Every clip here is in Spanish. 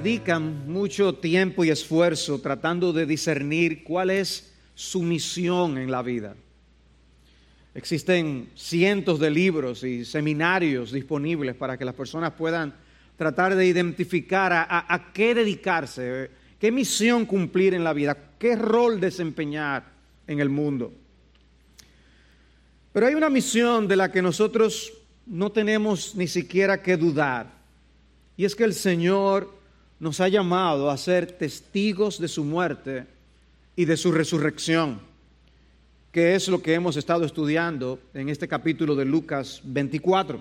dedican mucho tiempo y esfuerzo tratando de discernir cuál es su misión en la vida. Existen cientos de libros y seminarios disponibles para que las personas puedan tratar de identificar a, qué dedicarse, qué misión cumplir en la vida, qué rol desempeñar en el mundo. Pero hay una misión de la que nosotros no tenemos ni siquiera que dudar. Y es que el Señor nos ha llamado a ser testigos de su muerte y de su resurrección, que es lo que hemos estado estudiando en este capítulo de Lucas 24.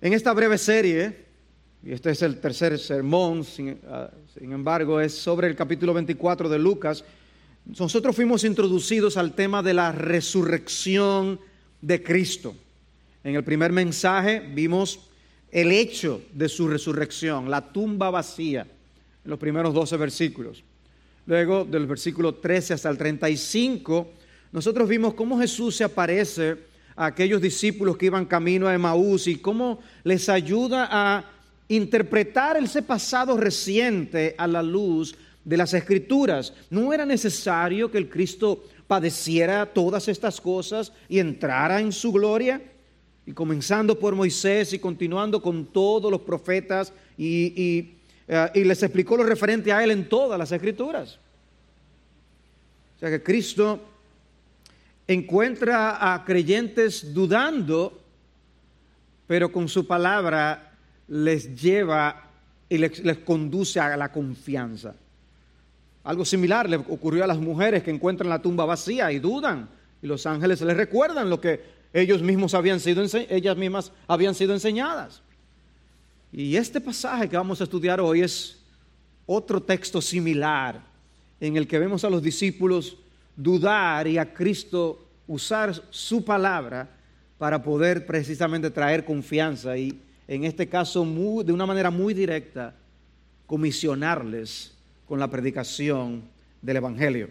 En esta breve serie, y este es el tercer sermón, sin, ah, sin embargo, es sobre el capítulo 24 de Lucas, nosotros fuimos introducidos al tema de la resurrección de Cristo. En el primer mensaje vimos el hecho de su resurrección, la tumba vacía, en los primeros 12 versículos. Luego, del versículo 13 hasta el 35, nosotros vimos cómo Jesús se aparece a aquellos discípulos que iban camino a Emaús y cómo les ayuda a interpretar ese pasado reciente a la luz de las escrituras. No era necesario que el Cristo padeciera todas estas cosas y entrara en su gloria. Y comenzando por Moisés y continuando con todos los profetas y, eh, y, les explicó lo referente a él en todas las escrituras. O sea que Cristo encuentra a creyentes dudando, pero con su palabra les lleva y les, les, conduce a la confianza. Algo similar le ocurrió a las mujeres que encuentran la tumba vacía y dudan, y los ángeles les recuerdan lo que ellos mismos habían sido, ellas mismas habían sido enseñadas. Y este pasaje que vamos a estudiar hoy es otro texto similar en el que vemos a los discípulos dudar y a Cristo usar su palabra para poder precisamente traer confianza y en este caso de una manera muy directa comisionarles con la predicación del Evangelio.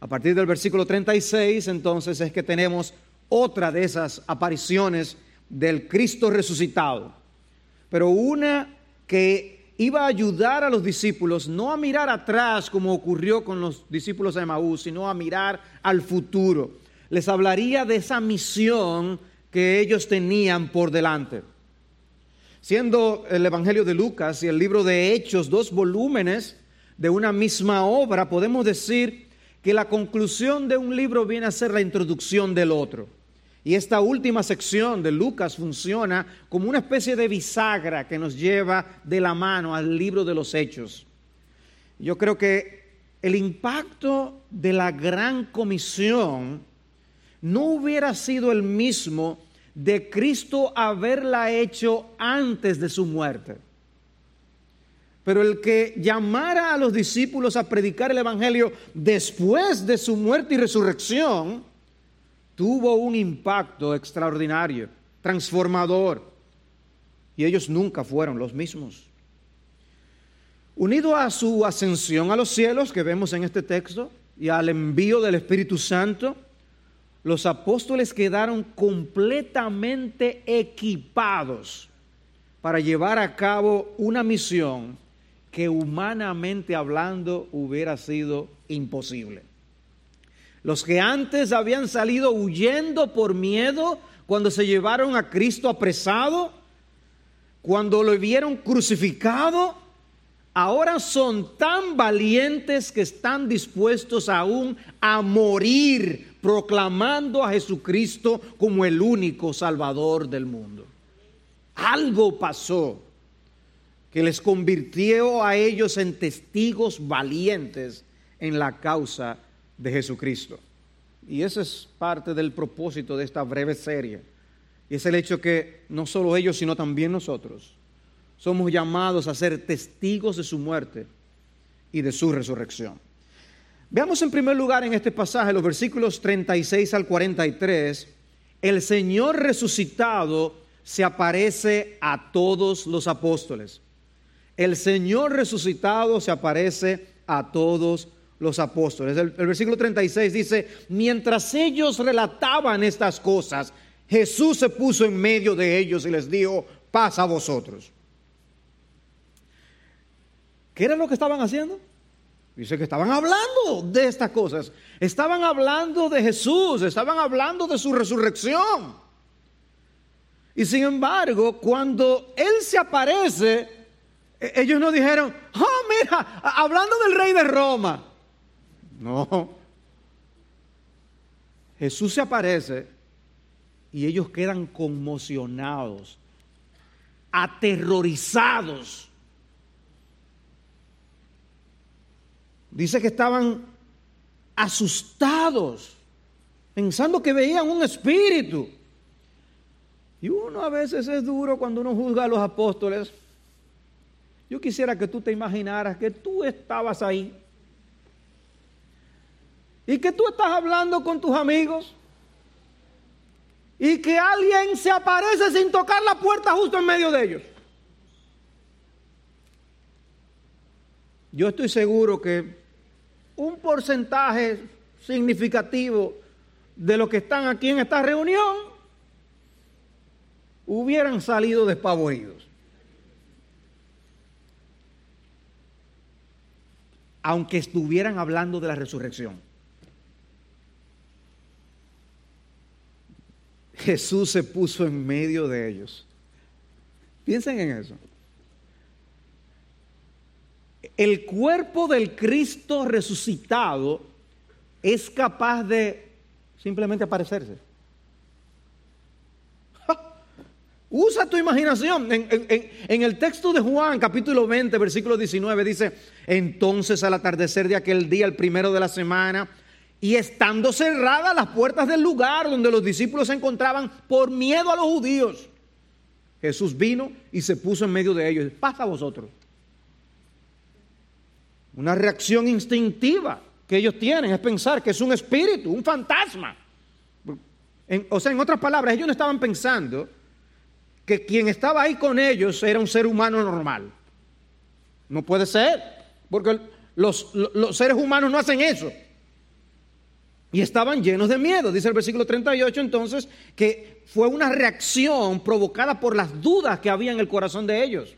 A partir del versículo 36 entonces es que tenemos otra de esas apariciones del Cristo resucitado, pero una que iba a ayudar a los discípulos no a mirar atrás como ocurrió con los discípulos de Maús, sino a mirar al futuro. Les hablaría de esa misión que ellos tenían por delante. Siendo el Evangelio de Lucas y el libro de Hechos dos volúmenes de una misma obra, podemos decir que la conclusión de un libro viene a ser la introducción del otro. Y esta última sección de Lucas funciona como una especie de bisagra que nos lleva de la mano al libro de los hechos. Yo creo que el impacto de la gran comisión no hubiera sido el mismo de Cristo haberla hecho antes de su muerte. Pero el que llamara a los discípulos a predicar el Evangelio después de su muerte y resurrección, tuvo un impacto extraordinario, transformador, y ellos nunca fueron los mismos. Unido a su ascensión a los cielos que vemos en este texto y al envío del Espíritu Santo, los apóstoles quedaron completamente equipados para llevar a cabo una misión que humanamente hablando hubiera sido imposible. Los que antes habían salido huyendo por miedo cuando se llevaron a Cristo apresado, cuando lo vieron crucificado, ahora son tan valientes que están dispuestos aún a morir proclamando a Jesucristo como el único Salvador del mundo. Algo pasó que les convirtió a ellos en testigos valientes en la causa de Jesucristo. Y ese es parte del propósito de esta breve serie. Y es el hecho que no solo ellos, sino también nosotros somos llamados a ser testigos de su muerte y de su resurrección. Veamos en primer lugar en este pasaje, los versículos 36 al 43, el Señor resucitado se aparece a todos los apóstoles. El Señor resucitado se aparece a todos los apóstoles. El, versículo 36 dice, mientras ellos relataban estas cosas, Jesús se puso en medio de ellos y les dijo, paz a vosotros. ¿Qué era lo que estaban haciendo? Dice que estaban hablando de estas cosas. Estaban hablando de Jesús, estaban hablando de su resurrección. Y sin embargo, cuando Él se aparece, e-, ellos no dijeron, oh, mira, hablando del rey de Roma. No. Jesús se aparece y ellos quedan conmocionados, aterrorizados. Dice que estaban asustados, pensando que veían un espíritu. Y uno a veces es duro cuando uno juzga a los apóstoles. Yo quisiera que tú te imaginaras que tú estabas ahí y que tú estás hablando con tus amigos y que alguien se aparece sin tocar la puerta justo en medio de ellos. Yo estoy seguro que un porcentaje significativo de los que están aquí en esta reunión hubieran salido despavoridos. Aunque estuvieran hablando de la resurrección. Jesús se puso en medio de ellos. Piensen en eso. El cuerpo del Cristo resucitado es capaz de simplemente aparecerse. Usa tu imaginación. En, el texto de Juan, capítulo 20, versículo 19, dice, entonces al atardecer de aquel día, el primero de la semana, y estando cerradas las puertas del lugar donde los discípulos se encontraban por miedo a los judíos, Jesús vino y se puso en medio de ellos. Pasa a vosotros. Una reacción instintiva que ellos tienen es pensar que es un espíritu, un fantasma. o sea, en otras palabras, ellos no estaban pensando que quien estaba ahí con ellos era un ser humano normal. No puede ser, porque los, los seres humanos no hacen eso. Y estaban llenos de miedo. Dice el versículo 38 entonces que fue una reacción provocada por las dudas que había en el corazón de ellos.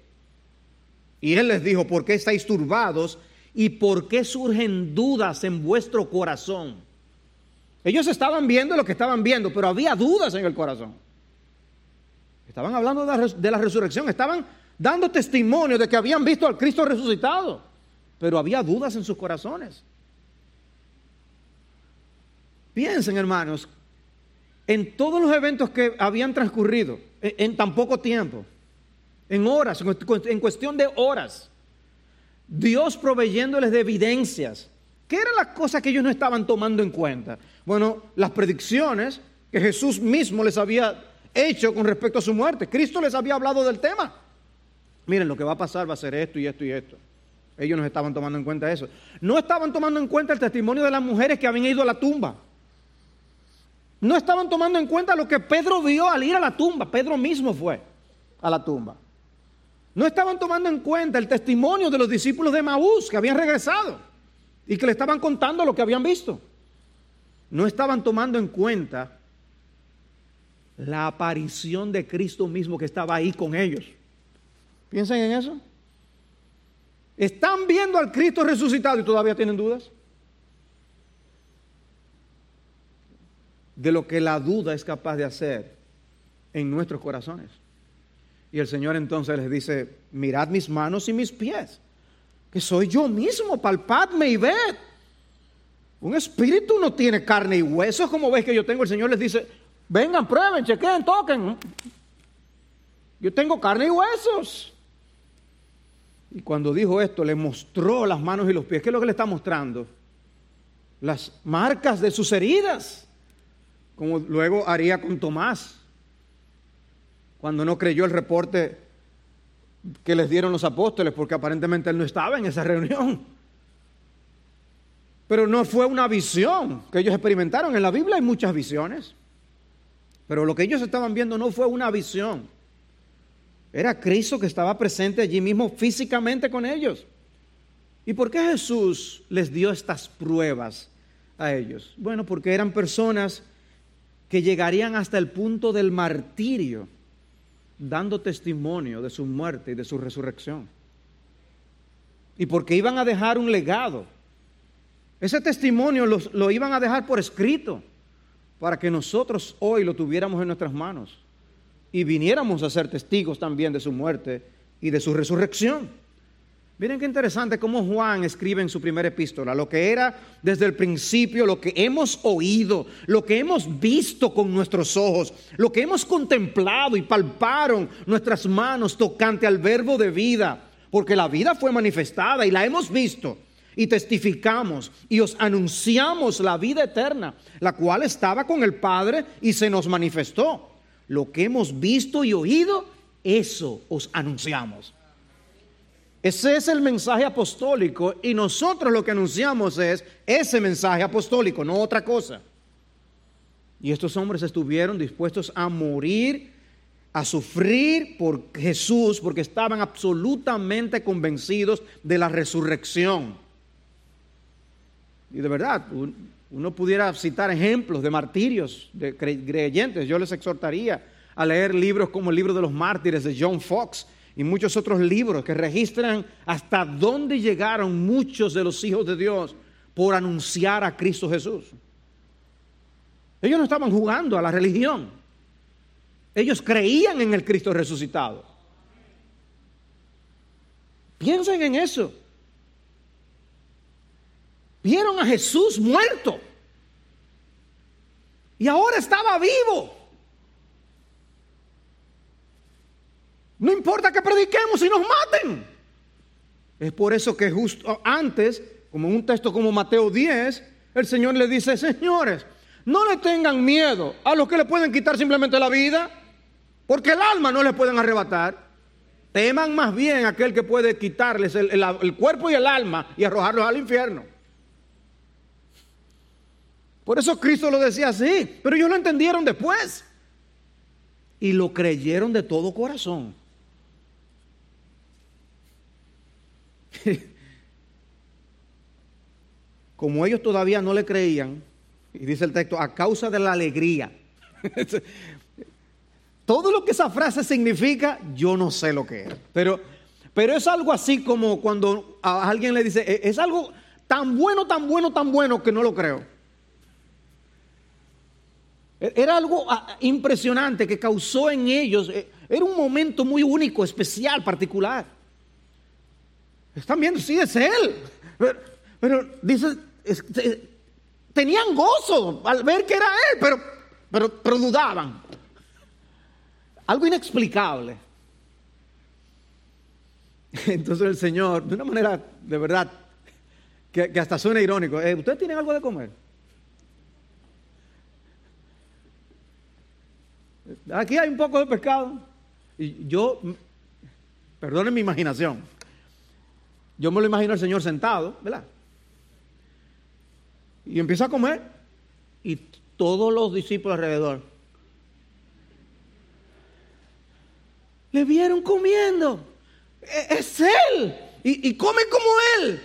Y él les dijo, ¿por qué estáis turbados y por qué surgen dudas en vuestro corazón? Ellos estaban viendo lo que estaban viendo, pero había dudas en el corazón. Estaban hablando de la, resurrección, estaban dando testimonio de que habían visto al Cristo resucitado, pero había dudas en sus corazones. Piensen, hermanos, en todos los eventos que habían transcurrido en, tan poco tiempo, en horas, en cuestión de horas, Dios proveyéndoles de evidencias. ¿Qué eran las cosas que ellos no estaban tomando en cuenta? Bueno, las predicciones que Jesús mismo les había hecho con respecto a su muerte. Cristo les había hablado del tema. Miren, lo que va a pasar va a ser esto y esto y esto. Ellos no estaban tomando en cuenta eso. No estaban tomando en cuenta el testimonio de las mujeres que habían ido a la tumba. No estaban tomando en cuenta lo que Pedro vio al ir a la tumba. Pedro mismo fue a la tumba. No estaban tomando en cuenta el testimonio de los discípulos de Maús que habían regresado y que le estaban contando lo que habían visto. No estaban tomando en cuenta la aparición de Cristo mismo que estaba ahí con ellos. ¿Piensan en eso? ¿Están viendo al Cristo resucitado y todavía tienen dudas? De lo que la duda es capaz de hacer en nuestros corazones. Y el Señor entonces les dice, mirad mis manos y mis pies, que soy yo mismo, palpadme y ved. Un espíritu no tiene carne y huesos como ves que yo tengo. El Señor les dice, vengan, prueben, chequen, toquen. Yo tengo carne y huesos. Y cuando dijo esto, le mostró las manos y los pies. ¿Qué es lo que le está mostrando? Las marcas de sus heridas como luego haría con Tomás, cuando no creyó el reporte que les dieron los apóstoles, porque aparentemente él no estaba en esa reunión. Pero no fue una visión que ellos experimentaron. En la Biblia hay muchas visiones, pero lo que ellos estaban viendo no fue una visión. Era Cristo que estaba presente allí mismo físicamente con ellos. ¿Y por qué Jesús les dio estas pruebas a ellos? Bueno, porque eran personas que llegarían hasta el punto del martirio, dando testimonio de su muerte y de su resurrección. y porque iban a dejar un legado. Ese testimonio lo iban a dejar por escrito para que nosotros hoy lo tuviéramos en nuestras manos y viniéramos a ser testigos también de su muerte y de su resurrección. Miren qué interesante cómo Juan escribe en su primera epístola, lo que era desde el principio, lo que hemos oído, lo que hemos visto con nuestros ojos, lo que hemos contemplado y palparon nuestras manos tocante al verbo de vida, porque la vida fue manifestada y la hemos visto y testificamos y os anunciamos la vida eterna, la cual estaba con el Padre y se nos manifestó. Lo que hemos visto y oído, eso os anunciamos. Ese es el mensaje apostólico y nosotros lo que anunciamos es ese mensaje apostólico, no otra cosa. Y estos hombres estuvieron dispuestos a morir, a sufrir por Jesús, porque estaban absolutamente convencidos de la resurrección. Y de verdad, uno pudiera citar ejemplos de martirios, de creyentes. Yo les exhortaría a leer libros como el libro de los mártires de John Fox y muchos otros libros que registran hasta dónde llegaron muchos de los hijos de Dios por anunciar a Cristo Jesús. Ellos no estaban jugando a la religión. Ellos creían en el Cristo resucitado. Piensen en eso. Vieron a Jesús muerto. Y ahora estaba vivo. No importa que prediquemos y nos maten. Es por eso que justo antes, como en un texto como Mateo 10, el Señor le dice, señores, no le tengan miedo a los que le pueden quitar simplemente la vida, porque el alma no le pueden arrebatar. Teman más bien aquel que puede quitarles el, el cuerpo y el alma y arrojarlos al infierno. Por eso Cristo lo decía así, pero ellos lo entendieron después y lo creyeron de todo corazón. Como ellos todavía no le creían, y dice el texto, a causa de la alegría. Todo lo que esa frase significa, yo no sé lo que es. Pero, pero es algo así como cuando alguien le dice, e, es algo tan bueno, tan bueno, tan bueno que no lo creo. E, era algo impresionante que causó en ellos, e, era un momento muy único, especial, particular. Están viendo, sí, es Él. Pero, dice, tenían gozo al ver que era Él, pero, pero, pero dudaban. Algo inexplicable. Entonces el Señor, de una manera de verdad, que, hasta suena irónico, eh, ¿ustedes tienen algo de comer? Aquí hay un poco de pescado. Y yo, perdonen mi imaginación, yo me lo imagino al Señor sentado, ¿verdad? Y empieza a comer y todos los discípulos alrededor le vieron comiendo. E-, es Él. Y, y come como Él.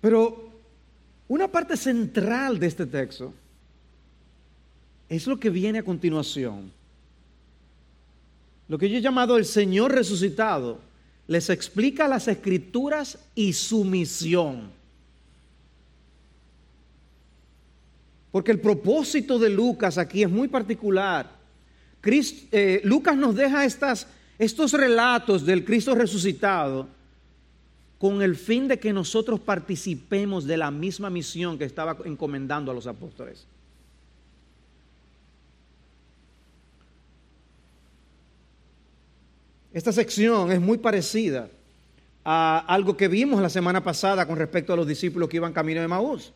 Pero una parte central de este texto es lo que viene a continuación. Lo que yo he llamado el Señor resucitado les explica las escrituras y su misión. Porque el propósito de Lucas aquí es muy particular. Eh, Lucas nos deja estas, estos relatos del Cristo resucitado con el fin de que nosotros participemos de la misma misión que estaba encomendando a los apóstoles. Esta sección es muy parecida a algo que vimos la semana pasada con respecto a los discípulos que iban camino de Maús.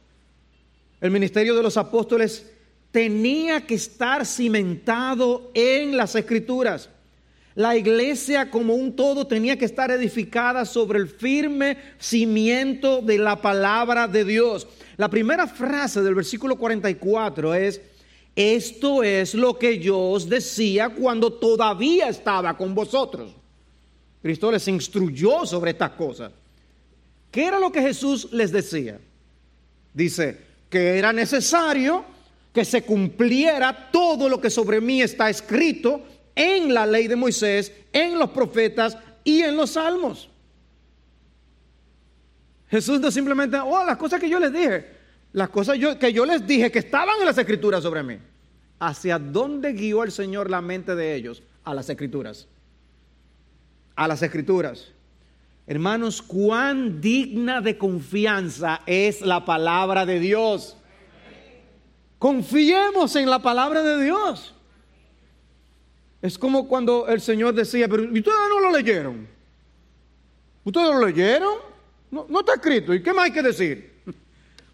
El ministerio de los apóstoles tenía que estar cimentado en las escrituras. La iglesia como un todo tenía que estar edificada sobre el firme cimiento de la palabra de Dios. La primera frase del versículo 44 es, esto es lo que yo os decía cuando todavía estaba con vosotros. Cristo les instruyó sobre estas cosas. ¿Qué era lo que Jesús les decía? Dice que era necesario que se cumpliera todo lo que sobre mí está escrito en la ley de Moisés, en los profetas y en los salmos. Jesús no simplemente, oh, las cosas que yo les dije, las cosas que yo les dije que estaban en las escrituras sobre mí. ¿Hacia dónde guió el Señor la mente de ellos? A las escrituras. A las escrituras. Hermanos, cuán digna de confianza es la palabra de Dios. Confiemos en la palabra de Dios. Es como cuando el Señor decía, pero ustedes no lo leyeron? ¿Ustedes lo leyeron? No, no está escrito. ¿Y qué más hay que decir?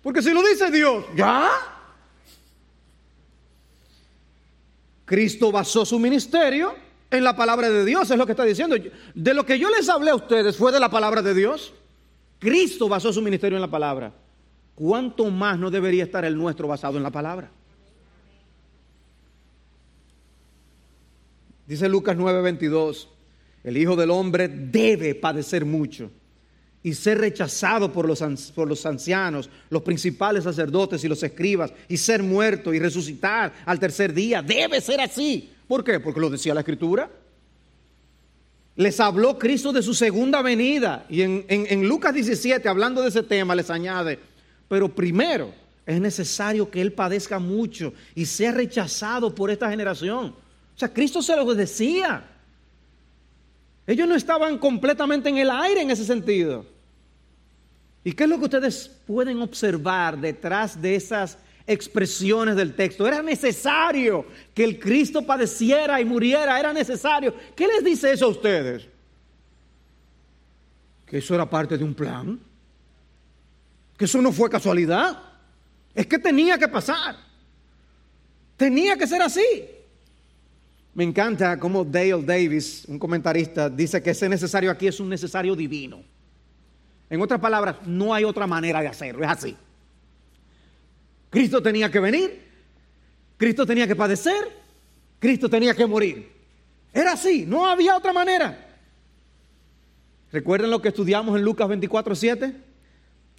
Porque si lo dice Dios, ¿ya? Cristo basó su ministerio en la palabra de Dios, es lo que está diciendo. De lo que yo les hablé a ustedes fue de la palabra de Dios. Cristo basó su ministerio en la palabra. ¿Cuánto más no debería estar el nuestro basado en la palabra? Dice Lucas 9:22, el Hijo del Hombre debe padecer mucho y ser rechazado por los, por los ancianos, los principales sacerdotes y los escribas, y ser muerto y resucitar al tercer día. Debe ser así. ¿Por qué? Porque lo decía la Escritura. Les habló Cristo de su segunda venida. Y en, en Lucas 17, hablando de ese tema, les añade, pero primero es necesario que Él padezca mucho y sea rechazado por esta generación. O sea, Cristo se lo decía. Ellos no estaban completamente en el aire en ese sentido. ¿Y qué es lo que ustedes pueden observar detrás de esas expresiones del texto? Era necesario que el Cristo padeciera y muriera, era necesario. ¿Qué les dice eso a ustedes? Que eso era parte de un plan. Que eso no fue casualidad. Es que tenía que pasar. Tenía que ser así. Me encanta cómo Dale Davis, un comentarista, dice que ese necesario aquí es un necesario divino. En otras palabras, no hay otra manera de hacerlo, es así. Cristo tenía que venir, Cristo tenía que padecer, Cristo tenía que morir. Era así, no había otra manera. ¿Recuerdan lo que estudiamos en Lucas 24, 7?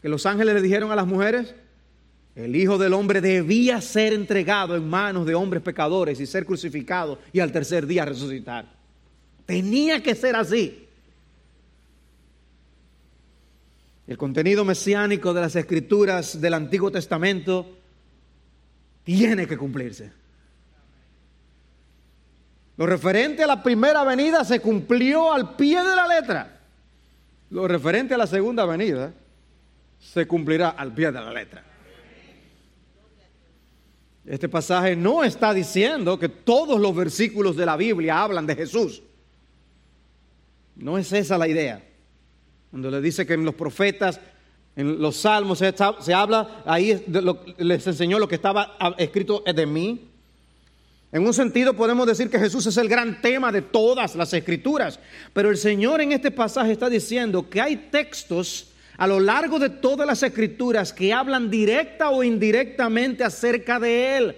Que los ángeles le dijeron a las mujeres, el Hijo del Hombre debía ser entregado en manos de hombres pecadores y ser crucificado y al tercer día resucitar. Tenía que ser así. El contenido mesiánico de las escrituras del Antiguo Testamento tiene que cumplirse. Lo referente a la primera venida se cumplió al pie de la letra. Lo referente a la segunda venida se cumplirá al pie de la letra. Este pasaje no está diciendo que todos los versículos de la Biblia hablan de Jesús. No es esa la idea. Cuando le dice que en los profetas, en los salmos se, habla, ahí les enseñó lo que estaba escrito de mí. En un sentido podemos decir que Jesús es el gran tema de todas las escrituras, pero el Señor en este pasaje está diciendo que hay textos a lo largo de todas las escrituras que hablan directa o indirectamente acerca de Él.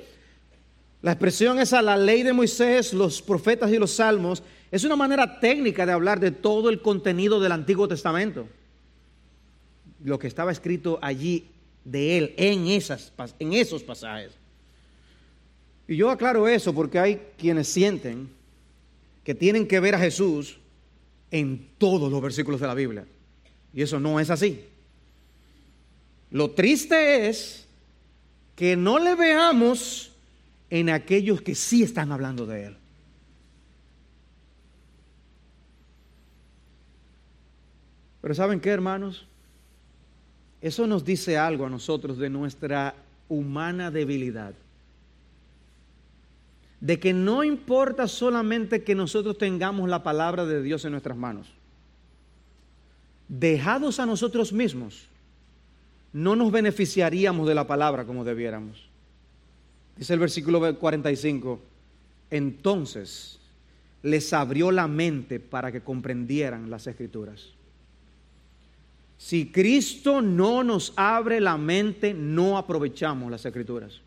La expresión esa, la ley de Moisés, los profetas y los salmos, es una manera técnica de hablar de todo el contenido del Antiguo Testamento. Lo que estaba escrito allí de Él en, esos pasajes. Y yo aclaro eso porque hay quienes sienten que tienen que ver a Jesús en todos los versículos de la Biblia. Y eso no es así. Lo triste es que no le veamos en aquellos que sí están hablando de Él. Pero ¿saben qué, hermanos? Eso nos dice algo a nosotros de nuestra humana debilidad. De que no importa solamente que nosotros tengamos la palabra de Dios en nuestras manos dejados a nosotros mismos, no nos beneficiaríamos de la palabra como debiéramos. Dice el versículo 45, entonces les abrió la mente para que comprendieran las escrituras. Si Cristo no nos abre la mente, no aprovechamos las escrituras.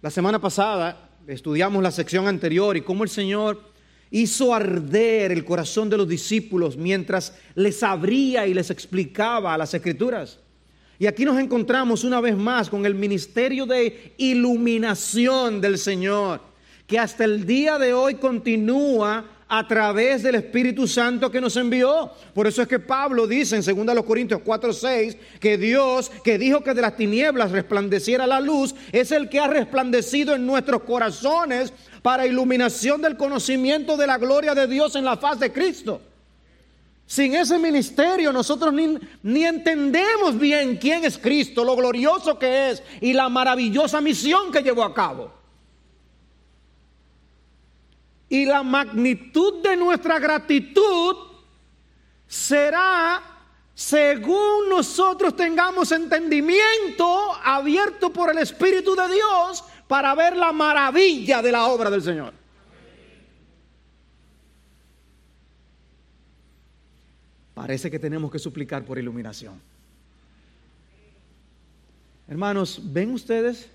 La semana pasada estudiamos la sección anterior y cómo el Señor hizo arder el corazón de los discípulos mientras les abría y les explicaba las escrituras. Y aquí nos encontramos una vez más con el ministerio de iluminación del Señor, que hasta el día de hoy continúa a través del Espíritu Santo que nos envió. Por eso es que Pablo dice en 2 Corintios 4, 6 que Dios, que dijo que de las tinieblas resplandeciera la luz, es el que ha resplandecido en nuestros corazones para iluminación del conocimiento de la gloria de Dios en la faz de Cristo. Sin ese ministerio nosotros ni, ni, entendemos bien quién es Cristo, lo glorioso que es y la maravillosa misión que llevó a cabo. Y la magnitud de nuestra gratitud será según nosotros tengamos entendimiento abierto por el Espíritu de Dios para ver la maravilla de la obra del Señor. Parece que tenemos que suplicar por iluminación. Hermanos, ven ustedes,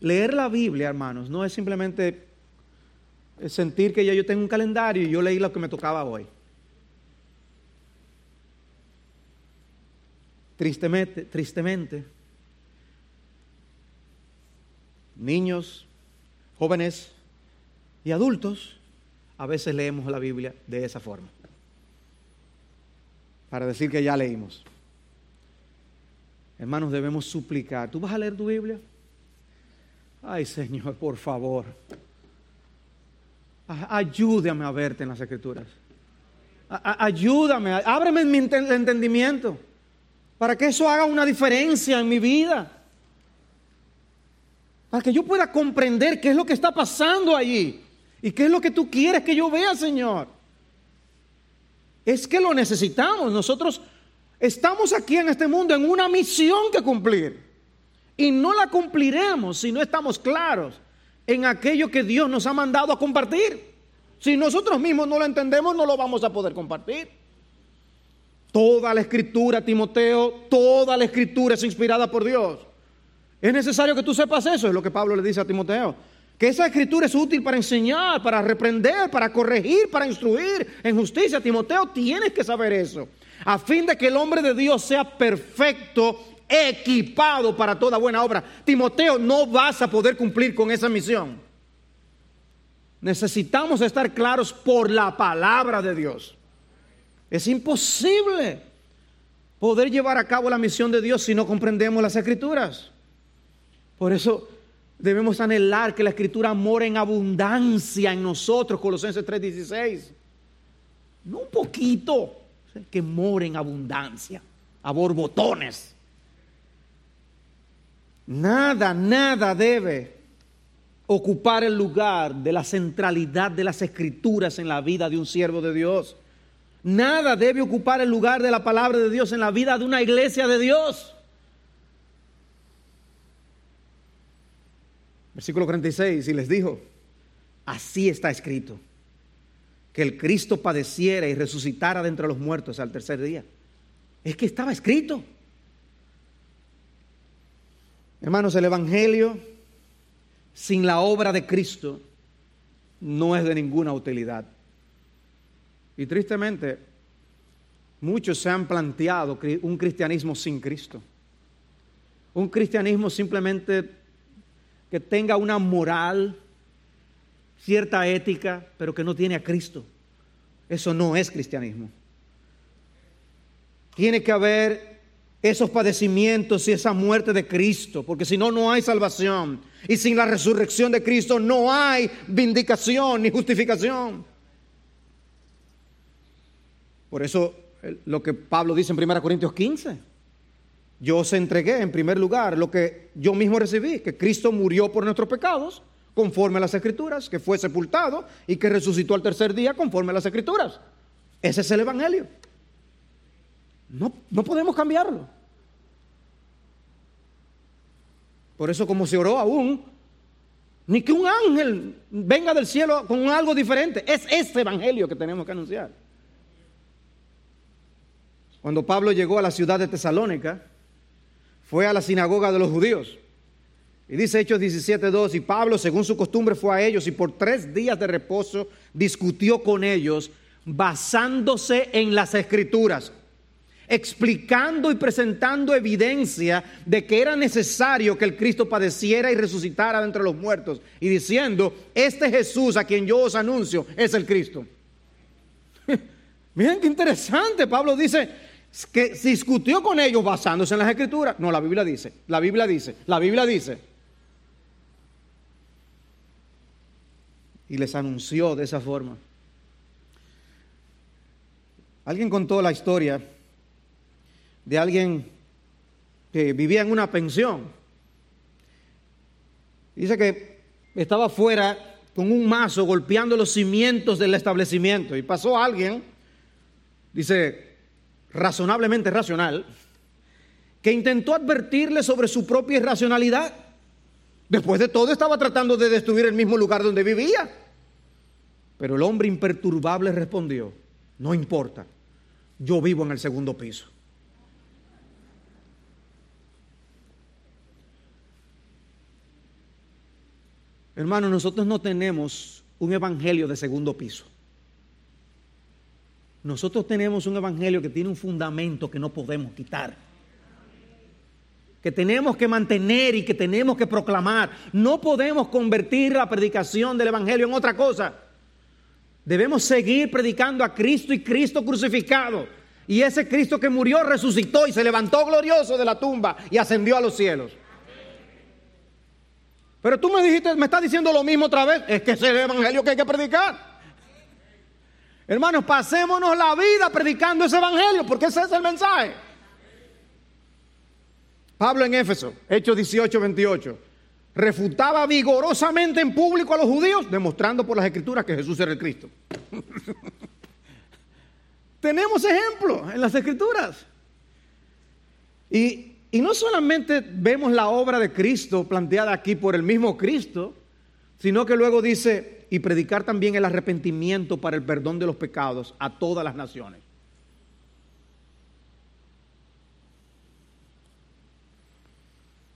leer la Biblia, hermanos, no es simplemente sentir que ya yo tengo un calendario y yo leí lo que me tocaba hoy. Tristemente, tristemente, niños, jóvenes y adultos, a veces leemos la Biblia de esa forma. Para decir que ya leímos. Hermanos, debemos suplicar. ¿Tú vas a leer tu Biblia? Ay, Señor, por favor. Ayúdame a verte en las escrituras. Ayúdame, ábreme mi entendimiento para que eso haga una diferencia en mi vida. Para que yo pueda comprender qué es lo que está pasando allí y qué es lo que tú quieres que yo vea, Señor. Es que lo necesitamos. Nosotros estamos aquí en este mundo en una misión que cumplir. Y no la cumpliremos si no estamos claros en aquello que Dios nos ha mandado a compartir. Si nosotros mismos no lo entendemos, no lo vamos a poder compartir. Toda la escritura, Timoteo, toda la escritura es inspirada por Dios. Es necesario que tú sepas eso, es lo que Pablo le dice a Timoteo. Que esa escritura es útil para enseñar, para reprender, para corregir, para instruir en justicia. Timoteo, tienes que saber eso. A fin de que el hombre de Dios sea perfecto, equipado para toda buena obra. Timoteo, no vas a poder cumplir con esa misión. Necesitamos estar claros por la palabra de Dios. Es imposible poder llevar a cabo la misión de Dios si no comprendemos las escrituras. Por eso debemos anhelar que la escritura more en abundancia en nosotros, Colosenses 3:16. No un poquito, que more en abundancia, a borbotones. Nada, nada debe ocupar el lugar de la centralidad de las escrituras en la vida de un siervo de Dios. Nada debe ocupar el lugar de la palabra de Dios en la vida de una iglesia de Dios. Versículo 46, y les dijo, así está escrito, que el Cristo padeciera y resucitara de entre los muertos al tercer día. Es que estaba escrito. Hermanos, el Evangelio sin la obra de Cristo no es de ninguna utilidad. Y tristemente, muchos se han planteado un cristianismo sin Cristo. Un cristianismo simplemente que tenga una moral, cierta ética, pero que no tiene a Cristo. Eso no es cristianismo. Tiene que haber esos padecimientos y esa muerte de Cristo, porque si no, no hay salvación. Y sin la resurrección de Cristo no hay vindicación ni justificación. Por eso lo que Pablo dice en 1 Corintios 15, yo os entregué en primer lugar lo que yo mismo recibí, que Cristo murió por nuestros pecados, conforme a las escrituras, que fue sepultado y que resucitó al tercer día, conforme a las escrituras. Ese es el Evangelio. No, no podemos cambiarlo. Por eso como se oró aún, ni que un ángel venga del cielo con algo diferente. Es este evangelio que tenemos que anunciar. Cuando Pablo llegó a la ciudad de Tesalónica, fue a la sinagoga de los judíos. Y dice Hechos 17.2, y Pablo, según su costumbre, fue a ellos y por tres días de reposo discutió con ellos basándose en las escrituras. Explicando y presentando evidencia de que era necesario que el Cristo padeciera y resucitara de entre los muertos, y diciendo, este Jesús a quien yo os anuncio es el Cristo. Miren qué interesante, Pablo dice que discutió con ellos basándose en las escrituras. No, la Biblia dice, la Biblia dice, la Biblia dice. Y les anunció de esa forma. Alguien contó la historia de alguien que vivía en una pensión. Dice que estaba fuera con un mazo golpeando los cimientos del establecimiento y pasó alguien, dice, razonablemente racional, que intentó advertirle sobre su propia irracionalidad. Después de todo estaba tratando de destruir el mismo lugar donde vivía. Pero el hombre imperturbable respondió, no importa, yo vivo en el segundo piso. Hermano, nosotros no tenemos un evangelio de segundo piso. Nosotros tenemos un evangelio que tiene un fundamento que no podemos quitar. Que tenemos que mantener y que tenemos que proclamar. No podemos convertir la predicación del evangelio en otra cosa. Debemos seguir predicando a Cristo y Cristo crucificado. Y ese Cristo que murió resucitó y se levantó glorioso de la tumba y ascendió a los cielos. Pero tú me dijiste, me estás diciendo lo mismo otra vez. Es que es el evangelio que hay que predicar. Hermanos, pasémonos la vida predicando ese evangelio, porque ese es el mensaje. Pablo en Éfeso, Hechos 18, 28, refutaba vigorosamente en público a los judíos, demostrando por las escrituras que Jesús era el Cristo. Tenemos ejemplos en las escrituras. Y y no solamente vemos la obra de Cristo planteada aquí por el mismo Cristo, sino que luego dice, y predicar también el arrepentimiento para el perdón de los pecados a todas las naciones.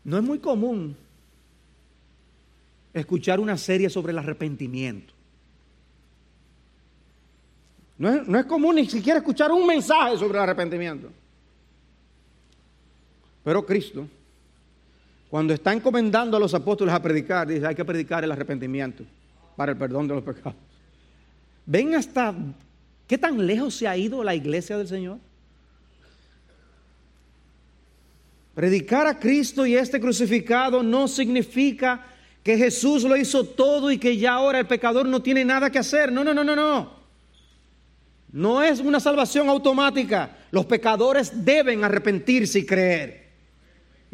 No es muy común escuchar una serie sobre el arrepentimiento. No es, no es común ni siquiera escuchar un mensaje sobre el arrepentimiento. Pero Cristo, cuando está encomendando a los apóstoles a predicar, dice, hay que predicar el arrepentimiento para el perdón de los pecados. ¿Ven hasta qué tan lejos se ha ido la iglesia del Señor? Predicar a Cristo y este crucificado no significa que Jesús lo hizo todo y que ya ahora el pecador no tiene nada que hacer. No, no, no, no, no. No es una salvación automática. Los pecadores deben arrepentirse y creer.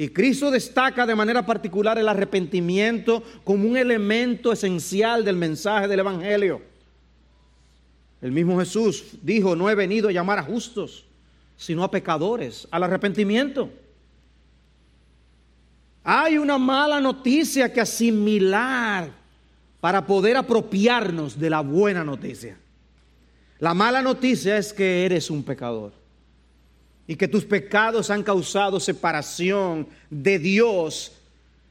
Y Cristo destaca de manera particular el arrepentimiento como un elemento esencial del mensaje del Evangelio. El mismo Jesús dijo, no he venido a llamar a justos, sino a pecadores, al arrepentimiento. Hay una mala noticia que asimilar para poder apropiarnos de la buena noticia. La mala noticia es que eres un pecador y que tus pecados han causado separación de Dios,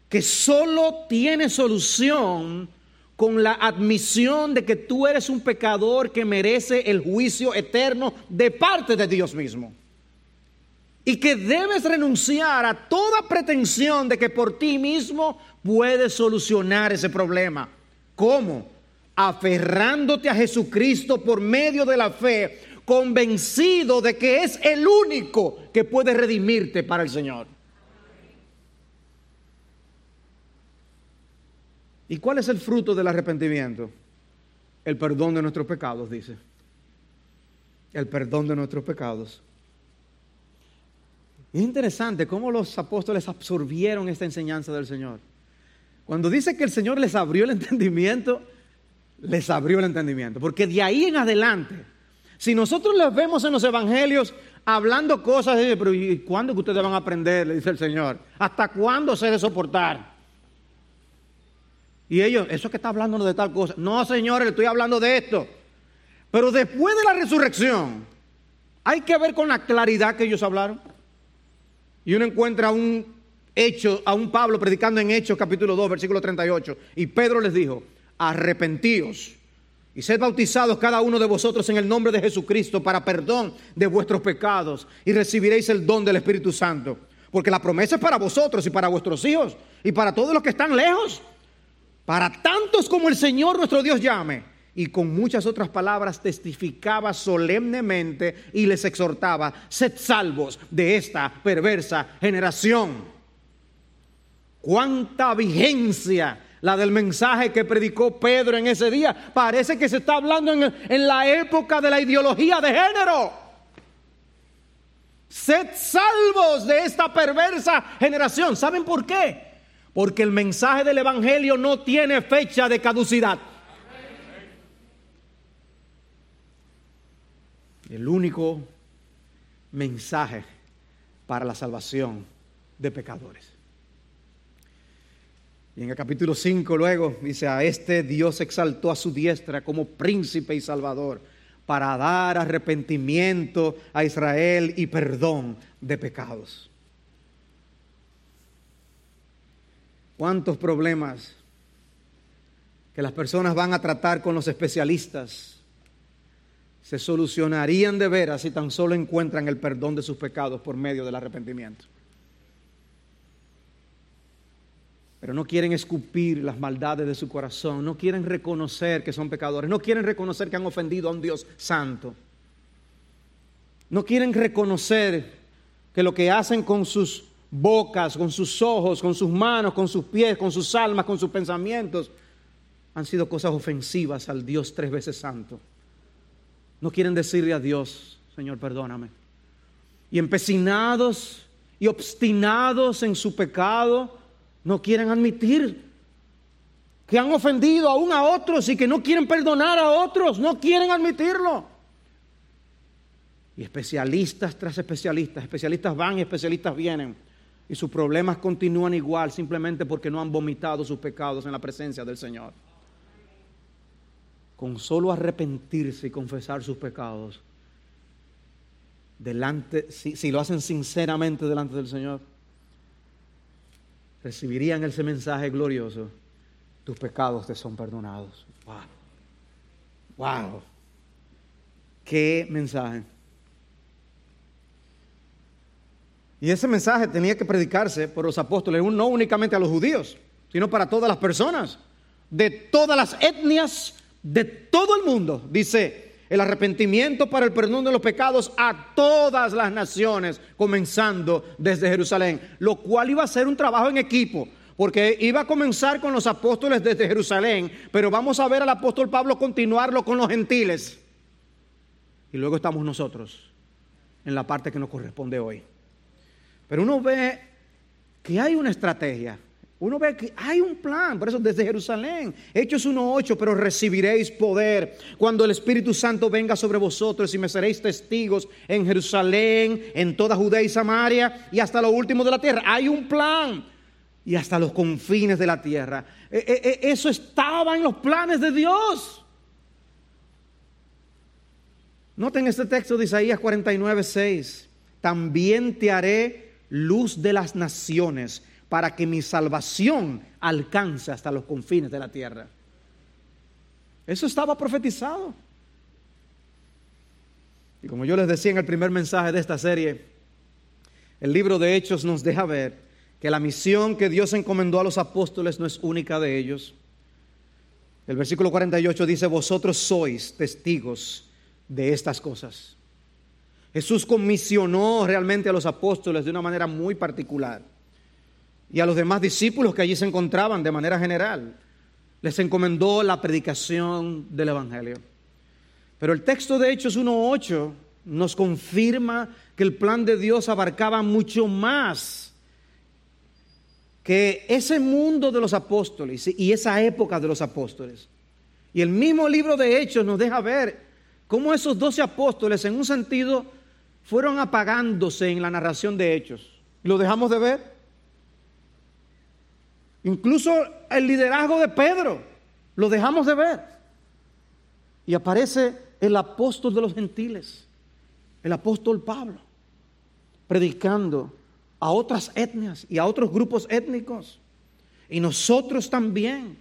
que solo tiene solución con la admisión de que tú eres un pecador que merece el juicio eterno de parte de Dios mismo. Y que debes renunciar a toda pretensión de que por ti mismo puedes solucionar ese problema. ¿Cómo? Aferrándote a Jesucristo por medio de la fe convencido de que es el único que puede redimirte para el Señor. ¿Y cuál es el fruto del arrepentimiento? El perdón de nuestros pecados, dice. El perdón de nuestros pecados. Es interesante cómo los apóstoles absorbieron esta enseñanza del Señor. Cuando dice que el Señor les abrió el entendimiento, les abrió el entendimiento. Porque de ahí en adelante, si nosotros les vemos en los evangelios hablando cosas, pero ¿y cuándo que ustedes van a aprender? Le dice el Señor. ¿Hasta cuándo se de soportar? Y ellos, eso que está hablando de tal cosa. No, señores, estoy hablando de esto. Pero después de la resurrección, hay que ver con la claridad que ellos hablaron. Y uno encuentra un hecho, a un Pablo predicando en Hechos capítulo 2, versículo 38. Y Pedro les dijo, arrepentíos y sed bautizados cada uno de vosotros en el nombre de Jesucristo para perdón de vuestros pecados y recibiréis el don del Espíritu Santo. Porque la promesa es para vosotros y para vuestros hijos y para todos los que están lejos, para tantos como el Señor nuestro Dios llame. Y con muchas otras palabras testificaba solemnemente y les exhortaba, sed salvos de esta perversa generación. ¿Cuánta vigencia la del mensaje que predicó Pedro en ese día. Parece que se está hablando en, en, la época de la ideología de género. Sed salvos de esta perversa generación. ¿Saben por qué? Porque el mensaje del Evangelio no tiene fecha de caducidad. El único mensaje para la salvación de pecadores. Y en el capítulo 5 luego dice, a este Dios exaltó a su diestra como príncipe y salvador para dar arrepentimiento a Israel y perdón de pecados. ¿Cuántos problemas que las personas van a tratar con los especialistas se solucionarían de veras si tan solo encuentran el perdón de sus pecados por medio del arrepentimiento? Pero no quieren escupir las maldades de su corazón, no quieren reconocer que son pecadores, no quieren reconocer que han ofendido a un Dios santo, no quieren reconocer que lo que hacen con sus bocas, con sus ojos, con sus manos, con sus pies, con sus almas, con sus pensamientos, han sido cosas ofensivas al Dios tres veces santo. No quieren decirle a Dios, Señor, perdóname. Y empecinados y obstinados en su pecado, no quieren admitir que han ofendido aún a otros y que no quieren perdonar a otros, no quieren admitirlo. Y especialistas tras especialistas, especialistas van y especialistas vienen. Y sus problemas continúan igual simplemente porque no han vomitado sus pecados en la presencia del Señor. Con solo arrepentirse y confesar sus pecados, delante, si, si lo hacen sinceramente delante del Señor, recibirían ese mensaje glorioso, tus pecados te son perdonados. Wow. Wow. Qué mensaje. Y ese mensaje tenía que predicarse por los apóstoles, no únicamente a los judíos, sino para todas las personas, de todas las etnias, de todo el mundo. Dice, el arrepentimiento para el perdón de los pecados a todas las naciones, comenzando desde Jerusalén, lo cual iba a ser un trabajo en equipo, porque iba a comenzar con los apóstoles desde Jerusalén, pero vamos a ver al apóstol Pablo continuarlo con los gentiles. Y luego estamos nosotros en la parte que nos corresponde hoy. Pero uno ve que hay una estrategia uno ve que hay un plan, por eso desde Jerusalén, Hechos 1.8, pero recibiréis poder cuando el Espíritu Santo venga sobre vosotros y me seréis testigos en Jerusalén, en toda Judea y Samaria y hasta lo último de la tierra. Hay un plan y hasta los confines de la tierra. E, e, e, eso estaba en los planes de Dios. Noten este texto de Isaías 49.6. También te haré luz de las naciones para que mi salvación alcance hasta los confines de la tierra. Eso estaba profetizado. Y como yo les decía en el primer mensaje de esta serie, el libro de Hechos nos deja ver que la misión que Dios encomendó a los apóstoles no es única de ellos. El versículo 48 dice, vosotros sois testigos de estas cosas. Jesús comisionó realmente a los apóstoles de una manera muy particular y a los demás discípulos que allí se encontraban de manera general. Les encomendó la predicación del Evangelio. Pero el texto de Hechos 1.8 nos confirma que el plan de Dios abarcaba mucho más que ese mundo de los apóstoles y esa época de los apóstoles. Y el mismo libro de Hechos nos deja ver cómo esos doce apóstoles en un sentido fueron apagándose en la narración de Hechos. ¿Lo dejamos de ver? Incluso el liderazgo de Pedro lo dejamos de ver. Y aparece el apóstol de los gentiles, el apóstol Pablo, predicando a otras etnias y a otros grupos étnicos. Y nosotros también.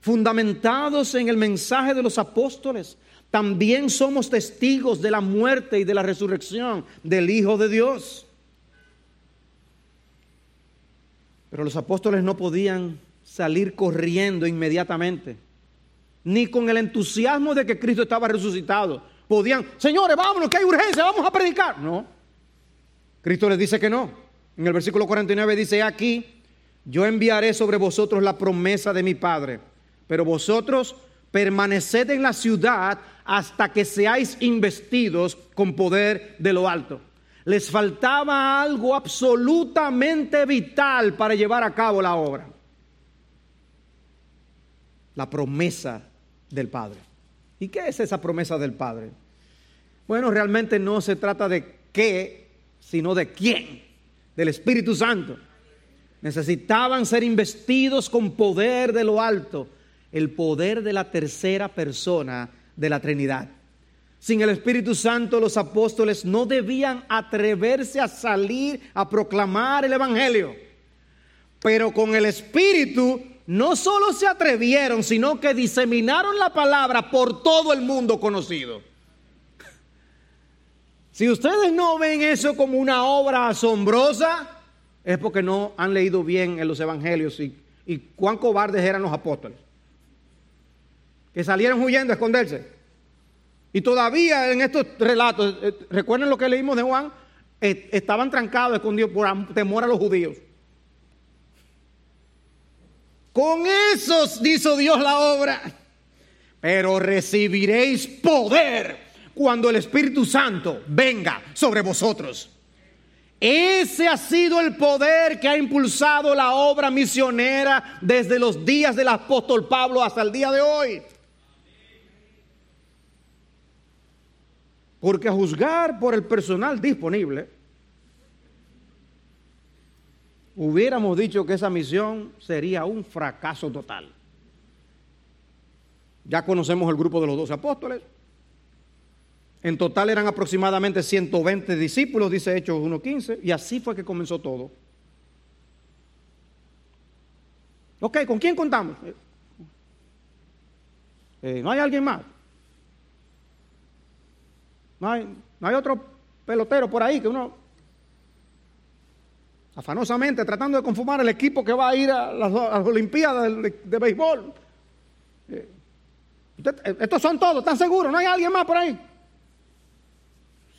fundamentados en el mensaje de los apóstoles, también somos testigos de la muerte y de la resurrección del Hijo de Dios. Pero los apóstoles no podían salir corriendo inmediatamente, ni con el entusiasmo de que Cristo estaba resucitado. Podían, señores, vámonos, que hay urgencia, vamos a predicar. No, Cristo les dice que no. En el versículo 49 dice, aquí, yo enviaré sobre vosotros la promesa de mi Padre, pero vosotros permaneced en la ciudad hasta que seáis investidos con poder de lo alto. Les faltaba algo absolutamente vital para llevar a cabo la obra. La promesa del Padre. ¿Y qué es esa promesa del Padre? Bueno, realmente no se trata de qué, sino de quién, del Espíritu Santo. Necesitaban ser investidos con poder de lo alto, el poder de la tercera persona de la Trinidad. Sin el Espíritu Santo los apóstoles no debían atreverse a salir a proclamar el Evangelio. Pero con el Espíritu no solo se atrevieron, sino que diseminaron la palabra por todo el mundo conocido. Si ustedes no ven eso como una obra asombrosa, es porque no han leído bien en los evangelios y, y cuán cobardes eran los apóstoles. Que salieron huyendo a esconderse. Y todavía en estos relatos, eh, recuerden lo que leímos de Juan, eh, estaban trancados, escondidos por temor a los judíos. Con esos hizo Dios la obra. Pero recibiréis poder cuando el Espíritu Santo venga sobre vosotros. Ese ha sido el poder que ha impulsado la obra misionera desde los días del apóstol Pablo hasta el día de hoy. Porque a juzgar por el personal disponible, hubiéramos dicho que esa misión sería un fracaso total. Ya conocemos el grupo de los doce apóstoles. En total eran aproximadamente 120 discípulos, dice Hechos 1.15, y así fue que comenzó todo. Ok, ¿con quién contamos? Eh, ¿No hay alguien más? No hay, otro pelotero por ahí que uno afanosamente tratando de conformar el equipo que va a ir a las, Olimpiadas de, béisbol. Eh, estos son todos, ¿están seguros? ¿No hay alguien más por ahí?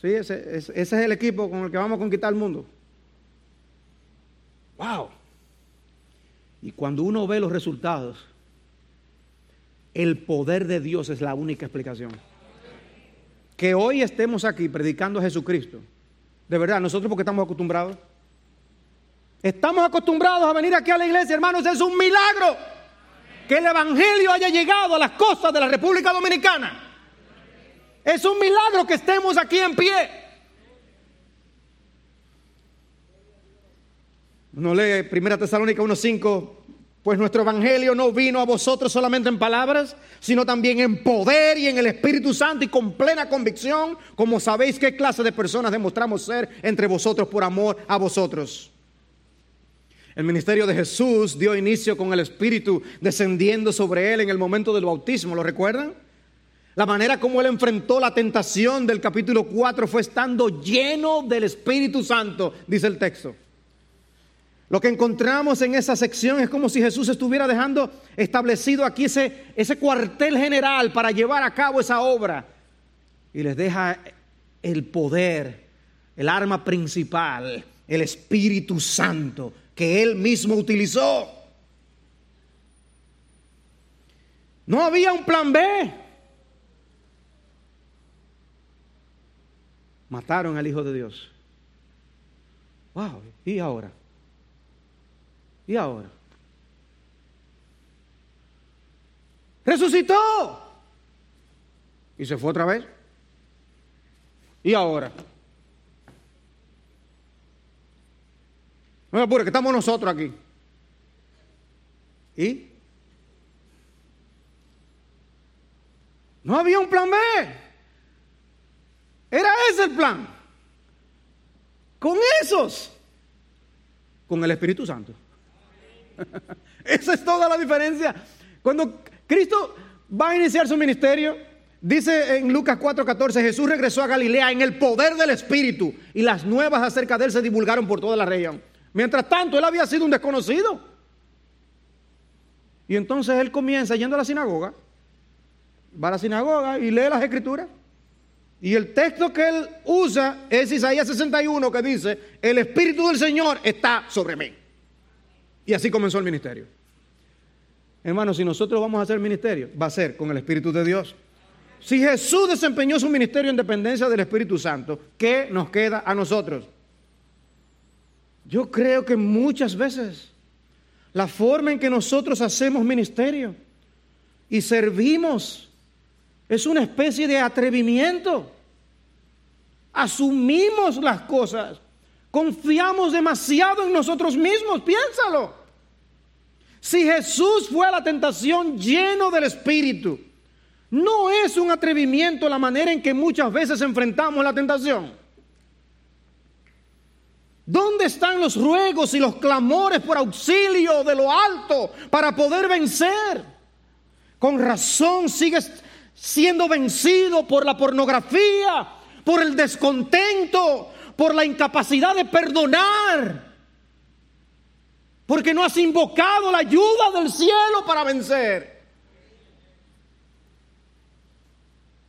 Sí, ese, ese, es el equipo con el que vamos a conquistar el mundo. ¡Wow! Y cuando uno ve los resultados, el poder de Dios es la única explicación que hoy estemos aquí predicando a Jesucristo, de verdad, nosotros porque estamos acostumbrados. Estamos acostumbrados a venir aquí a la iglesia, hermanos, es un milagro que el Evangelio haya llegado a las costas de la República Dominicana. Es un milagro que estemos aquí en pie. Uno lee 1 Tesalónica 1.5, pues nuestro evangelio no vino a vosotros solamente en palabras, sino también en poder y en el Espíritu Santo y con plena convicción, como sabéis qué clase de personas demostramos ser entre vosotros por amor a vosotros. El ministerio de Jesús dio inicio con el Espíritu descendiendo sobre él en el momento del bautismo, ¿lo recuerdan? La manera como él enfrentó la tentación del capítulo 4 fue estando lleno del Espíritu Santo, dice el texto. Lo que encontramos en esa sección es como si Jesús estuviera dejando establecido aquí ese, cuartel general para llevar a cabo esa obra. Y les deja el poder, el arma principal, el Espíritu Santo que Él mismo utilizó. No había un plan B. Mataron al Hijo de Dios. Wow, ¿y ahora? ¿Y ahora? Resucitó. Y se fue otra vez. ¿Y ahora? No me apure, que estamos nosotros aquí. ¿Y? No había un plan B. Era ese el plan. Con esos. Con el Espíritu Santo. Esa es toda la diferencia. Cuando Cristo va a iniciar su ministerio. Dice en Lucas 4:14, Jesús regresó a Galilea en el poder del Espíritu y las nuevas acerca de él se divulgaron por toda la región. Mientras tanto, él había sido un desconocido. Y entonces él comienza yendo a la sinagoga, va a la sinagoga y lee las escrituras. Y el texto que él usa es Isaías 61 que dice, el Espíritu del Señor está sobre mí. Y así comenzó el ministerio. Hermano, si nosotros vamos a hacer ministerio, va a ser con el Espíritu de Dios. Si Jesús desempeñó su ministerio en dependencia del Espíritu Santo, ¿qué nos queda a nosotros? Yo creo que muchas veces la forma en que nosotros hacemos ministerio y servimos es una especie de atrevimiento. Asumimos las cosas, confiamos demasiado en nosotros mismos, piénsalo. Si Jesús fue a la tentación lleno del Espíritu, no es un atrevimiento la manera en que muchas veces enfrentamos la tentación. ¿Dónde están los ruegos y los clamores por auxilio de lo alto para poder vencer? Con razón sigues siendo vencido por la pornografía, por el descontento, por la incapacidad de perdonar, porque no has invocado la ayuda del cielo para vencer.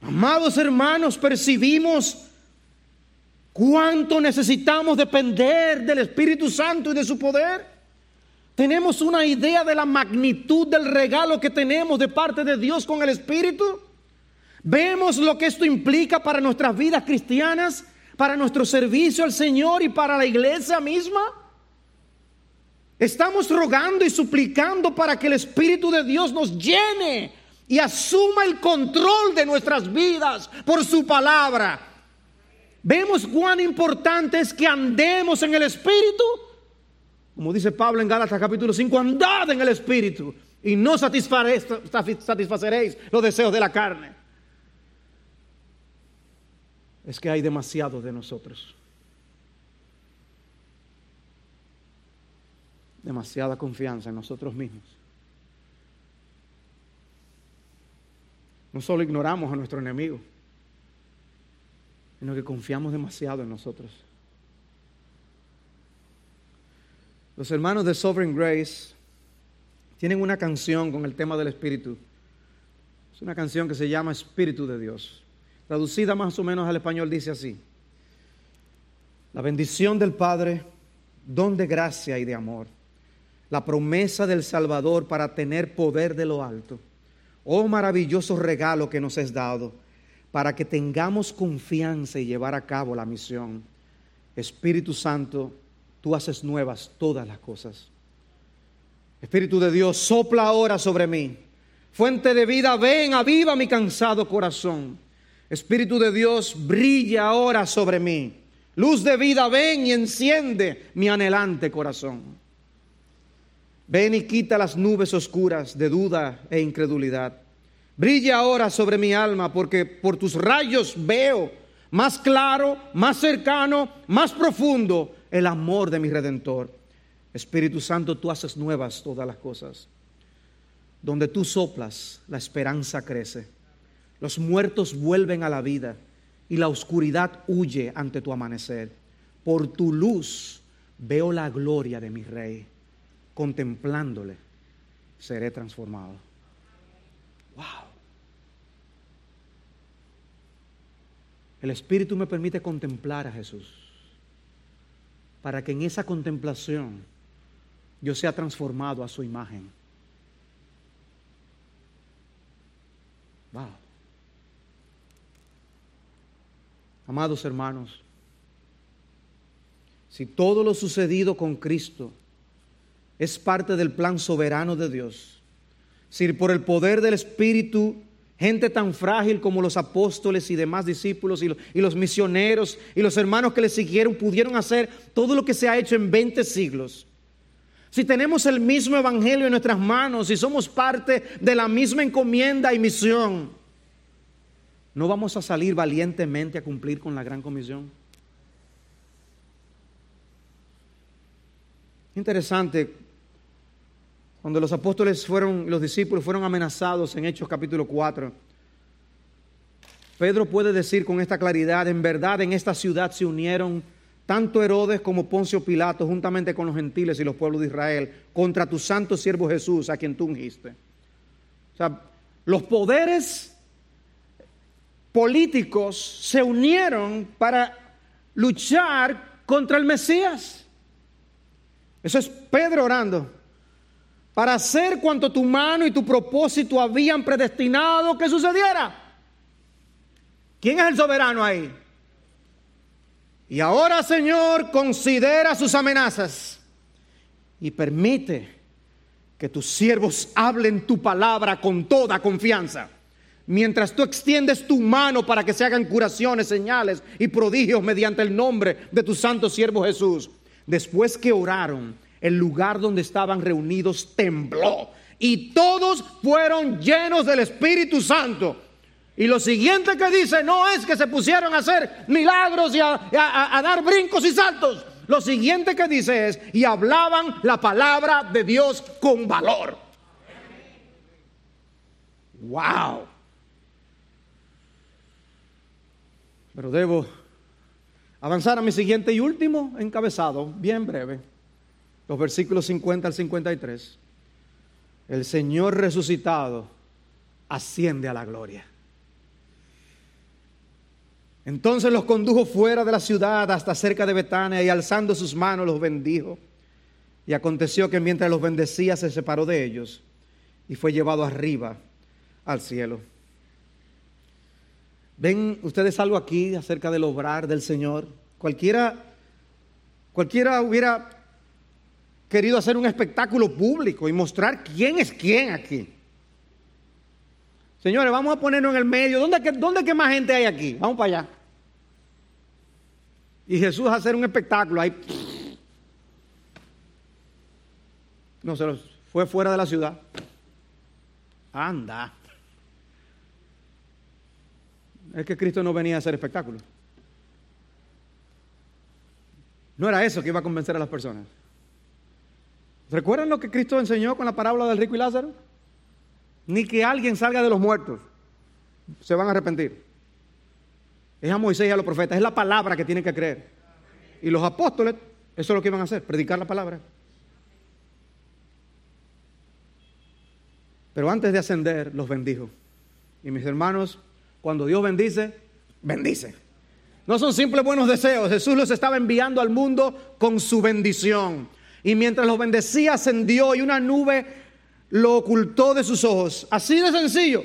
Amados hermanos, percibimos ¿Cuánto necesitamos depender del Espíritu Santo y de su poder? ¿Tenemos una idea de la magnitud del regalo que tenemos de parte de Dios con el Espíritu? ¿Vemos lo que esto implica para nuestras vidas cristianas, para nuestro servicio al Señor y para la iglesia misma? Estamos rogando y suplicando para que el Espíritu de Dios nos llene y asuma el control de nuestras vidas por su palabra Vemos cuán importante es que andemos en el Espíritu. Como dice Pablo en Gálatas capítulo 5, andad en el Espíritu y no satisfaceréis los deseos de la carne. Es que hay demasiado de nosotros. Demasiada confianza en nosotros mismos. No solo ignoramos a nuestro enemigo sino que confiamos demasiado en nosotros. Los hermanos de Sovereign Grace tienen una canción con el tema del Espíritu. Es una canción que se llama Espíritu de Dios. Traducida más o menos al español dice así. La bendición del Padre, don de gracia y de amor. La promesa del Salvador para tener poder de lo alto. Oh maravilloso regalo que nos es dado para que tengamos confianza y llevar a cabo la misión. Espíritu Santo, tú haces nuevas todas las cosas. Espíritu de Dios, sopla ahora sobre mí. Fuente de vida, ven, aviva mi cansado corazón. Espíritu de Dios, brilla ahora sobre mí. Luz de vida, ven y enciende mi anhelante corazón. Ven y quita las nubes oscuras de duda e incredulidad. Brilla ahora sobre mi alma porque por tus rayos veo más claro, más cercano, más profundo el amor de mi redentor. Espíritu Santo, tú haces nuevas todas las cosas. Donde tú soplas, la esperanza crece. Los muertos vuelven a la vida y la oscuridad huye ante tu amanecer. Por tu luz veo la gloria de mi rey. Contemplándole, seré transformado. Wow. El Espíritu me permite contemplar a Jesús para que en esa contemplación yo sea transformado a su imagen. Wow. Amados hermanos, si todo lo sucedido con Cristo es parte del plan soberano de Dios, si por el poder del Espíritu Gente tan frágil como los apóstoles y demás discípulos y los, misioneros y los hermanos que le siguieron pudieron hacer todo lo que se ha hecho en 20 siglos. Si tenemos el mismo evangelio en nuestras manos y somos parte de la misma encomienda y misión, ¿no vamos a salir valientemente a cumplir con la gran comisión? Interesante cuando los apóstoles fueron, los discípulos fueron amenazados en Hechos capítulo 4, Pedro puede decir con esta claridad, en verdad en esta ciudad se unieron tanto Herodes como Poncio Pilato, juntamente con los gentiles y los pueblos de Israel, contra tu santo siervo Jesús, a quien tú ungiste. O sea, los poderes políticos se unieron para luchar contra el Mesías. Eso es Pedro orando para hacer cuanto tu mano y tu propósito habían predestinado que sucediera. ¿Quién es el soberano ahí? Y ahora, Señor, considera sus amenazas y permite que tus siervos hablen tu palabra con toda confianza. Mientras tú extiendes tu mano para que se hagan curaciones, señales y prodigios mediante el nombre de tu santo siervo Jesús. Después que oraron, el lugar donde estaban reunidos tembló y todos fueron llenos del Espíritu Santo. Y lo siguiente que dice no es que se pusieron a hacer milagros y a, dar brincos y saltos. Lo siguiente que dice es, y hablaban la palabra de Dios con valor. Wow. Pero debo avanzar a mi siguiente y último encabezado, bien breve los versículos 50 al 53, el Señor resucitado asciende a la gloria. Entonces los condujo fuera de la ciudad hasta cerca de Betania y alzando sus manos los bendijo. Y aconteció que mientras los bendecía se separó de ellos y fue llevado arriba al cielo. ¿Ven ustedes algo aquí acerca del obrar del Señor? Cualquiera, cualquiera hubiera querido hacer un espectáculo público y mostrar quién es quién aquí. Señores, vamos a ponernos en el medio. ¿Dónde, dónde que más gente hay aquí? Vamos para allá. Y Jesús hacer un espectáculo ahí. No se fue fuera de la ciudad. Anda. Es que Cristo no venía a hacer espectáculos. No era eso que iba a convencer a las personas. ¿Recuerdan lo que Cristo enseñó con la parábola del rico y Lázaro? Ni que alguien salga de los muertos. Se van a arrepentir. Es a Moisés y a los profetas. Es la palabra que tienen que creer. Y los apóstoles, eso es lo que iban a hacer, predicar la palabra. Pero antes de ascender, los bendijo. Y mis hermanos, cuando Dios bendice, bendice. No son simples buenos deseos. Jesús los estaba enviando al mundo con su bendición. Y mientras los bendecía, ascendió y una nube lo ocultó de sus ojos. Así de sencillo.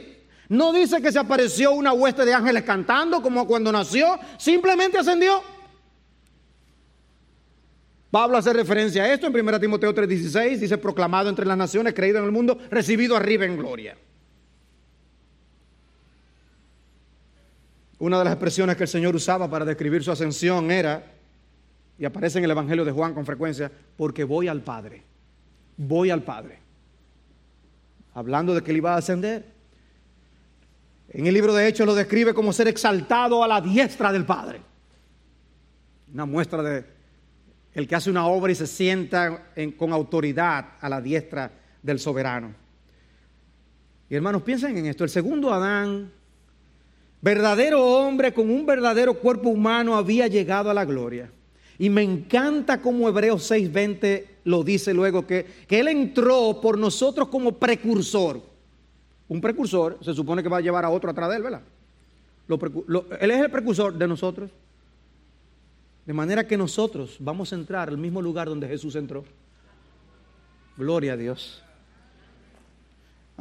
No dice que se apareció una hueste de ángeles cantando como cuando nació, simplemente ascendió. Pablo hace referencia a esto en 1 Timoteo 3:16, dice proclamado entre las naciones, creído en el mundo, recibido arriba en gloria. Una de las expresiones que el Señor usaba para describir su ascensión era y aparece en el Evangelio de Juan con frecuencia, porque voy al Padre, voy al Padre. Hablando de que él iba a ascender. En el libro de Hechos lo describe como ser exaltado a la diestra del Padre. Una muestra de el que hace una obra y se sienta con autoridad a la diestra del soberano. Y hermanos, piensen en esto. El segundo Adán, verdadero hombre con un verdadero cuerpo humano, había llegado a la gloria. Y me encanta como Hebreos 6:20 lo dice luego, que, que Él entró por nosotros como precursor. Un precursor se supone que va a llevar a otro atrás de Él, ¿verdad? él es el precursor de nosotros. De manera que nosotros vamos a entrar al mismo lugar donde Jesús entró. Gloria a Dios.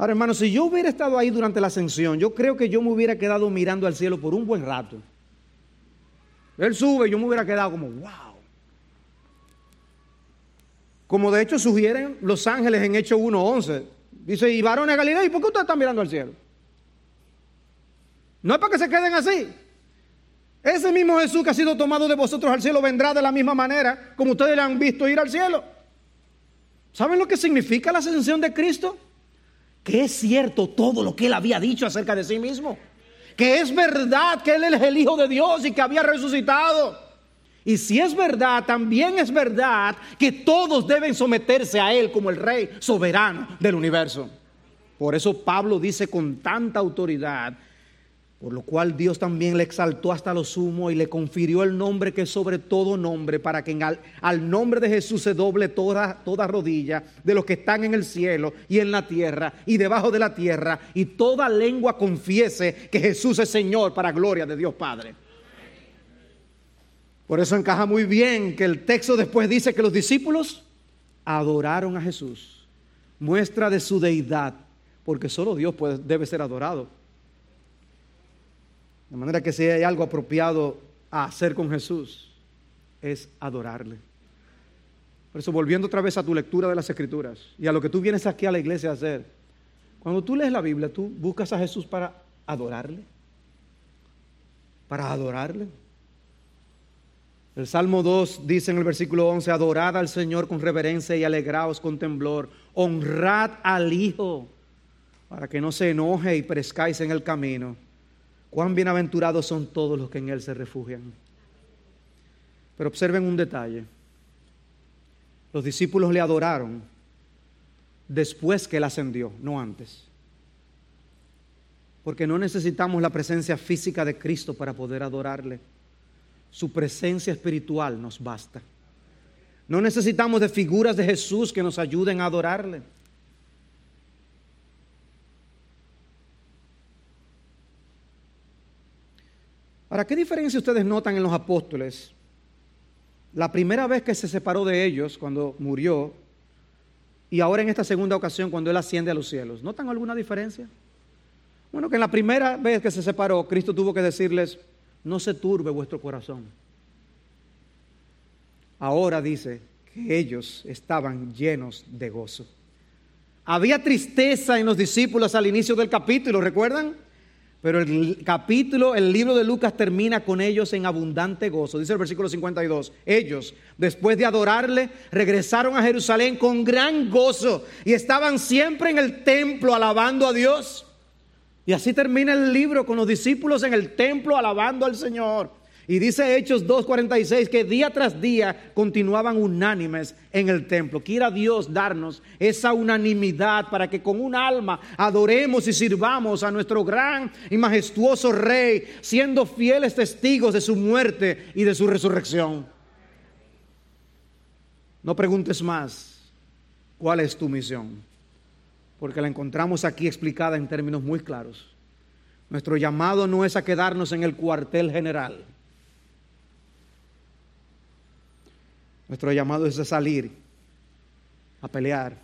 Ahora, hermano, si yo hubiera estado ahí durante la ascensión, yo creo que yo me hubiera quedado mirando al cielo por un buen rato. Él sube, yo me hubiera quedado como, wow. Como de hecho sugieren los ángeles en Hechos 1.11. Dice, y varones Galilea, ¿y por qué ustedes están mirando al cielo? No es para que se queden así. Ese mismo Jesús que ha sido tomado de vosotros al cielo vendrá de la misma manera como ustedes le han visto ir al cielo. ¿Saben lo que significa la ascensión de Cristo? Que es cierto todo lo que él había dicho acerca de sí mismo. Que es verdad que él es el Hijo de Dios y que había resucitado Y si es verdad, también es verdad que todos deben someterse a Él como el Rey soberano del universo. Por eso Pablo dice con tanta autoridad, por lo cual Dios también le exaltó hasta lo sumo y le confirió el nombre que es sobre todo nombre, para que al, al, nombre de Jesús se doble toda, toda rodilla de los que están en el cielo y en la tierra y debajo de la tierra, y toda lengua confiese que Jesús es Señor para gloria de Dios Padre. Por eso encaja muy bien que el texto después dice que los discípulos adoraron a Jesús, muestra de su deidad, porque solo Dios debe ser adorado. De manera que si hay algo apropiado a hacer con Jesús, es adorarle. Por eso, volviendo otra vez a tu lectura de las Escrituras y a lo que tú vienes aquí a la iglesia a hacer, cuando tú lees la Biblia, tú buscas a Jesús para adorarle. Para adorarle. El Salmo 2 dice en el versículo 11, adorad al Señor con reverencia y alegraos con temblor, honrad al Hijo para que no se enoje y perezcáis en el camino. Cuán bienaventurados son todos los que en Él se refugian. Pero observen un detalle. Los discípulos le adoraron después que Él ascendió, no antes. Porque no necesitamos la presencia física de Cristo para poder adorarle su presencia espiritual nos basta. No necesitamos de figuras de Jesús que nos ayuden a adorarle. Ahora, ¿qué diferencia ustedes notan en los apóstoles? La primera vez que se separó de ellos, cuando murió, y ahora en esta segunda ocasión, cuando Él asciende a los cielos. ¿Notan alguna diferencia? Bueno, que en la primera vez que se separó, Cristo tuvo que decirles, no se turbe vuestro corazón. Ahora dice que ellos estaban llenos de gozo. Había tristeza en los discípulos al inicio del capítulo, ¿recuerdan? Pero el capítulo, el libro de Lucas termina con ellos en abundante gozo. Dice el versículo 52. Ellos, después de adorarle, regresaron a Jerusalén con gran gozo y estaban siempre en el templo alabando a Dios. Y así termina el libro con los discípulos en el templo alabando al Señor. Y dice Hechos 2.46 que día tras día continuaban unánimes en el templo. Quiera Dios darnos esa unanimidad para que con un alma adoremos y sirvamos a nuestro gran y majestuoso Rey, siendo fieles testigos de su muerte y de su resurrección. No preguntes más cuál es tu misión porque la encontramos aquí explicada en términos muy claros. Nuestro llamado no es a quedarnos en el cuartel general. Nuestro llamado es a salir, a pelear,